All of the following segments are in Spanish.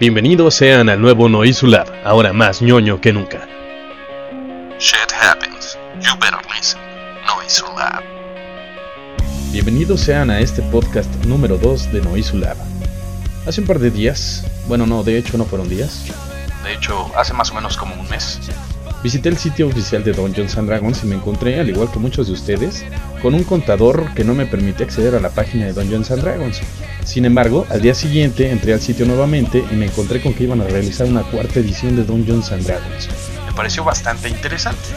Bienvenidos sean al nuevo Noisulab, ahora más ñoño que nunca. Shit happens. You better listen. Noisulab. Bienvenidos sean a este podcast número 2 de Noisulab. Hace un par de días, bueno no, de hecho no fueron días, De hecho, hace más o menos como un mes. Visité el sitio oficial de Dungeons and Dragons y me encontré, al igual que muchos de ustedes, con un contador que no me permite acceder a la página de Dungeons and Dragons. Sin embargo, al día siguiente entré al sitio nuevamente y me encontré con que iban a realizar una cuarta edición de Dungeons and Dragons. Me pareció bastante interesante.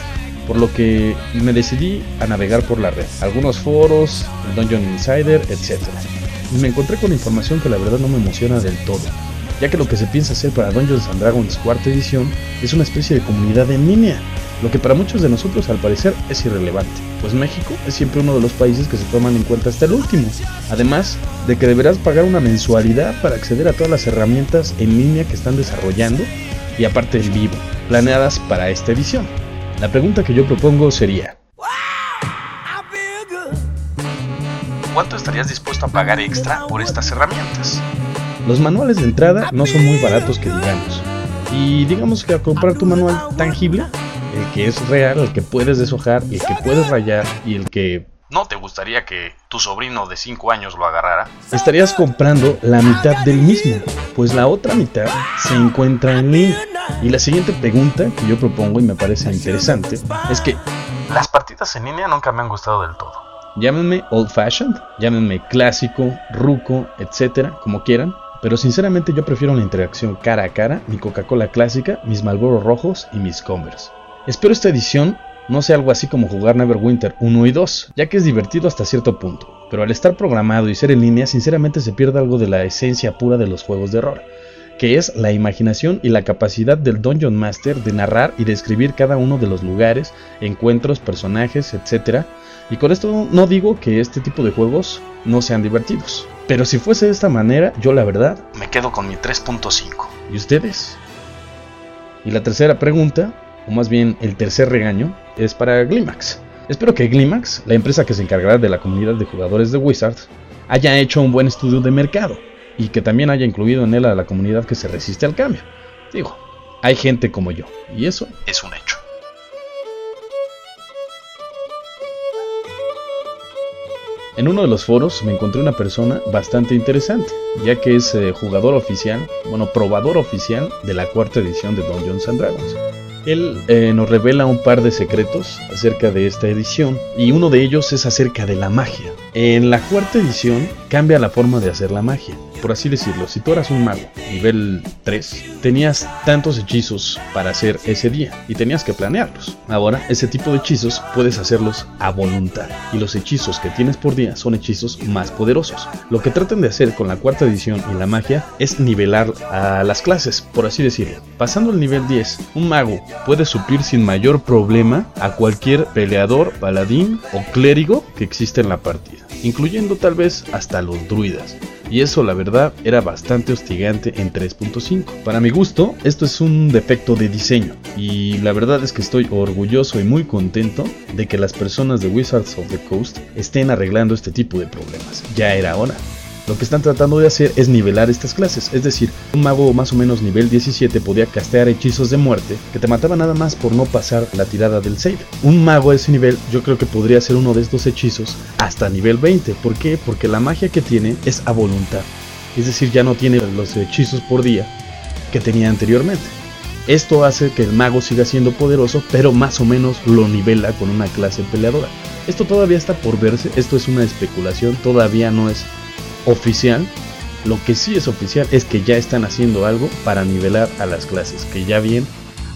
por lo que me decidí a navegar por la red, algunos foros, el Dungeon Insider, etc. Y me encontré con información que la verdad no me emociona del todo, ya que lo que se piensa hacer para Dungeons and Dragons cuarta edición es una especie de comunidad en línea, lo que para muchos de nosotros al parecer es irrelevante, pues México es siempre uno de los países que se toman en cuenta hasta el último, además de que deberás pagar una mensualidad para acceder a todas las herramientas en línea que están desarrollando y aparte en vivo, planeadas para esta edición. La pregunta que yo propongo sería, ¿Cuánto estarías dispuesto a pagar extra por estas herramientas? Los manuales de entrada no son muy baratos que digamos. Y digamos que a comprar tu manual tangible, el que es real, el que puedes deshojar, el que puedes rayar y el que ¿No te gustaría que tu sobrino de 5 años lo agarrara? estarías comprando la mitad del mismo, pues la otra mitad se encuentra en línea. Y la siguiente pregunta que yo propongo y me parece interesante es que Las partidas en línea nunca me han gustado del todo. Llámenme old fashioned, llámenme clásico, ruco, etcétera, como quieran. Pero sinceramente yo prefiero la interacción cara a cara, mi Coca-Cola clásica, mis Marlboro rojos y mis Converse. Espero esta edición no sea algo así como jugar Neverwinter 1 y 2, ya que es divertido hasta cierto punto. Pero al estar programado y ser en línea, sinceramente se pierde algo de la esencia pura de los juegos de rol, que es la imaginación y la capacidad del Dungeon Master de narrar y describir cada uno de los lugares, encuentros, personajes, etc. Y con esto no digo que este tipo de juegos no sean divertidos. Pero si fuese de esta manera, yo la verdad, Me quedo con mi 3.5. ¿y ustedes? Y la tercera pregunta, o más bien el tercer regaño, es para Glimax. Espero que Glimax, la empresa que se encargará de la comunidad de jugadores de Wizards, haya hecho un buen estudio de mercado y que también haya incluido en él a la comunidad que se resiste al cambio. Digo, hay gente como yo, y eso Es un hecho. En uno de los foros me encontré una persona bastante interesante, ya que es eh, jugador oficial, bueno, probador oficial de la cuarta edición de Dungeons and Dragons. Él eh, nos revela un par de secretos acerca de esta edición y uno de ellos es acerca de la magia. En la cuarta edición cambia la forma de hacer la magia. Por así decirlo, si tú eras un mago nivel 3, tenías tantos hechizos para hacer ese día y tenías que planearlos. Ahora, ese tipo de hechizos puedes hacerlos a voluntad y los hechizos que tienes por día son hechizos más poderosos. Lo que tratan de hacer con la cuarta edición y la magia es nivelar a las clases, por así decirlo. Pasando el nivel 10, un mago puede suplir sin mayor problema a cualquier peleador, paladín o clérigo que existe en la partida, incluyendo tal vez hasta los druidas. Y eso la verdad era bastante hostigante en 3.5. Para mi gusto, esto es un defecto de diseño. Y la verdad es que estoy orgulloso y muy contento de que las personas de Wizards of the Coast estén arreglando este tipo de problemas. Ya era hora. Lo que están tratando de hacer es nivelar estas clases, es decir, un mago más o menos nivel 17 podía castear hechizos de muerte que te mataban nada más por no pasar la tirada del save. Un mago a ese nivel yo creo que podría hacer uno de estos hechizos hasta nivel 20. ¿Por qué? Porque la magia que tiene es a voluntad. Es decir, ya no tiene los hechizos por día que tenía anteriormente. Esto hace que el mago siga siendo poderoso, pero más o menos lo nivela con una clase peleadora. Esto todavía está por verse, esto es una especulación, todavía no es oficial. Lo que sí es oficial es que ya están haciendo algo para nivelar a las clases, que ya bien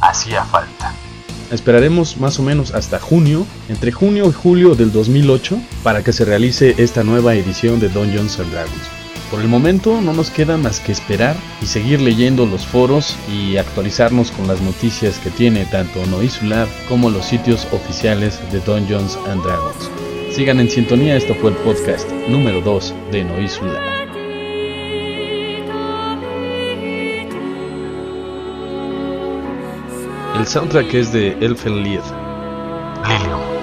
Hacía falta. Esperaremos más o menos hasta junio, entre junio y julio del 2008, para que se realice esta nueva edición de Dungeons and Dragons. Por el momento no nos queda más que esperar y seguir leyendo los foros y actualizarnos con las noticias que tiene tanto Noisulab como los sitios oficiales de Dungeons and Dragons. Sigan en sintonía, esto fue el podcast número 2 de Noisulab. El soundtrack es de Elfen Lied. Lilium.